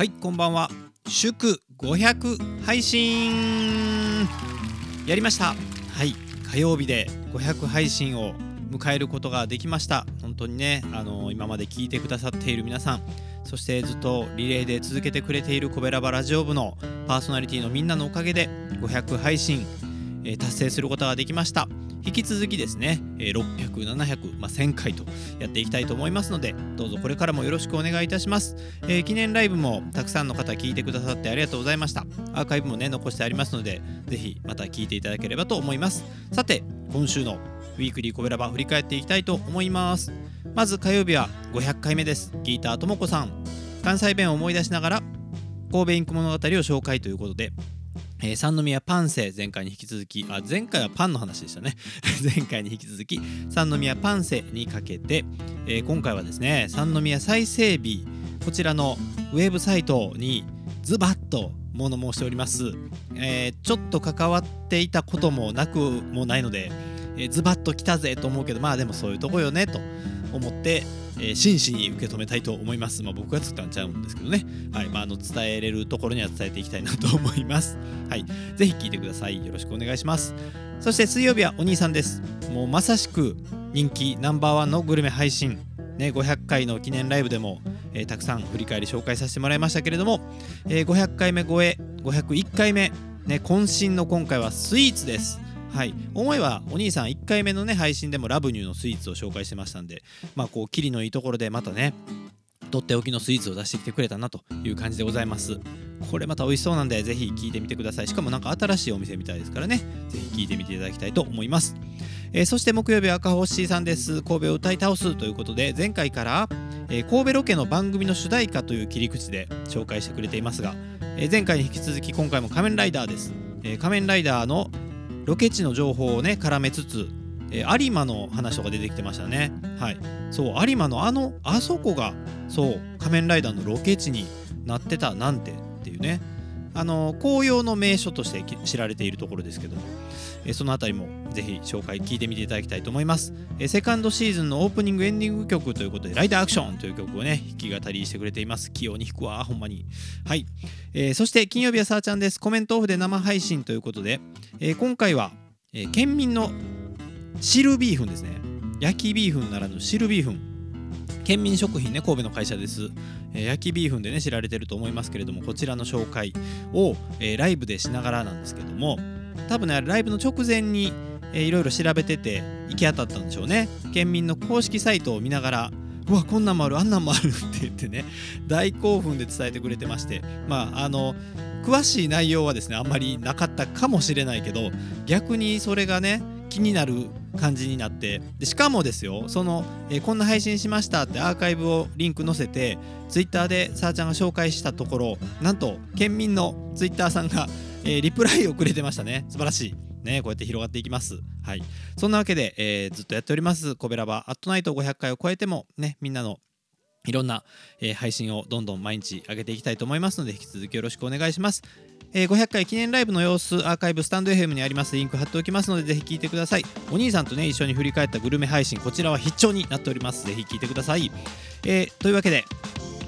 はいこんばんは。祝500配信。やりました。はい火曜日で500配信を迎えることができました。本当にねあの今まで聞いてくださっている皆さんそしてずっとリレーで続けてくれているコベラバラジオ部のパーソナリティのみんなのおかげで500配信、えー、達成することができました。引き続きですね、600、700、まあ、1000回とやっていきたいと思いますのでどうぞこれからもよろしくお願いいたします、えー、記念ライブもたくさんの方聞いてくださってありがとうございました。アーカイブもね残してありますのでぜひまた聞いていただければと思います。さて今週のウィークリーコベラバ振り返っていきたいと思います。まず火曜日は500回目です。ギーターともこさん。関西弁を思い出しながら神戸インク物語を紹介ということでえー、三宮パンセ前回に引き続きあ前回はパンの話でしたね。前回に引き続き三宮パンセにかけて、えー、今回はですね三宮再整備こちらのウェブサイトにズバッと物申しております、えー、ちょっと関わっていたこともなくもないので、えズバッと来たぜと思うけどまあでもそういうとこよねと。思って、えー、真摯に受け止めたいと思います。まあ、僕が作ったんちゃうんですけどね。はい。まあ、あの、伝えれるところには伝えていきたいなと思います。はい。ぜひ聞いてください。よろしくお願いします。そして水曜日はお兄さんです。もうまさしく人気ナンバーワンのグルメ配信。ね、500回の記念ライブでも、えー、たくさん振り返り紹介させてもらいましたけれども、えー、500回目超え、501回目、ね、渾身の今回はスイーツです。はい。思えばお兄さん1回目のね配信でもラブニューのスイーツを紹介してましたんでまあこうキリのいいところでまたねとっておきのスイーツを出してきてくれたなという感じでございます。これまた美味しそうなんでぜひ聞いてみてください。しかもなんか新しいお店みたいですからねぜひ聞いてみていただきたいと思います。えー、そして木曜日は赤星さんです。神戸を歌い倒すということで前回から、えー、神戸ロケの番組の主題歌という切り口で紹介してくれていますが、えー、前回に引き続き今回も仮面ライダーです、え仮面ライダーのロケ地の情報をね絡めつつ、えー、有馬の話とか出てきてましたね。はい。そう有馬のあのあそこがそう仮面ライダーのロケ地になってたなんてっていうね。あの紅葉の名所として知られているところですけども、えその辺りもぜひ紹介聞いてみていただきたいと思います、えセカンドシーズンのオープニングエンディング曲ということでライダーアクションという曲をね弾き語りしてくれています。器用に弾くわほんまに。はい、えー、そして金曜日はさーちゃんです。コメントオフで生配信ということで、えー、今回は、えー、県民の汁ビーフンですね。焼きビーフンならぬ汁ビーフン。県民食品ね神戸の会社です、えー、焼きビーフンでね知られてると思いますけれどもこちらの紹介を、えー、ライブでしながらなんですけども多分ねライブの直前に、えー、いろいろ調べてて行き当たったんでしょうね。県民の公式サイトを見ながらうわこんなんもあるあんなんもあるって言ってね大興奮で伝えてくれてましてまああの詳しい内容はですねあんまりなかったかもしれないけど逆にそれがね気になる感じになってでしかもですよその、えー、こんな配信しましたってアーカイブをリンク載せてツイッターでさーちゃんが紹介したところなんと県民のツイッターさんが、えー、リプライをくれてましたね。素晴らしい。ねこうやって広がっていきます。はい。そんなわけで、えー、ずっとやっておりますコベラバ。アットナイト500回を超えてもねみんなのいろんな、えー、配信をどんどん毎日上げていきたいと思いますので引き続きよろしくお願いします。えー、500回記念ライブの様子アーカイブスタンド FM にあります。リンク貼っておきますのでぜひ聞いてください。お兄さんとね一緒に振り返ったグルメ配信こちらは必聴になっております。ぜひ聞いてください、えー、というわけで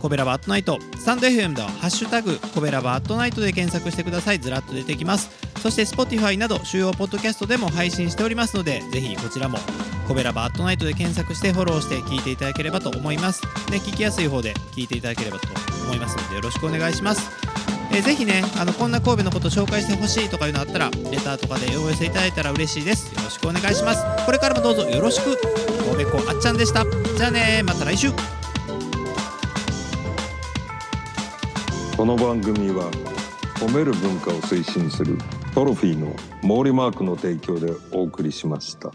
コベラバアットナイトスタンド FM では「ハッシュタグコベラバアットナイト」で検索してください。ずらっと出てきます。そして Spotify など主要ポッドキャストでも配信しておりますのでぜひこちらもコベラバットナイトで検索してフォローして聞いていただければと思います。で聞きやすい方で聞いていただければと思いますのでよろしくお願いします。えー、ぜひねあのこんな神戸のこと紹介してほしいとかいうのあったらレターとかでお寄せいただいたら嬉しいです。よろしくお願いします。これからもどうぞよろしく。神戸子あっちゃんでした。じゃあねまた来週。この番組は褒める文化を推進するトロフィーの毛利マークの提供でお送りしました。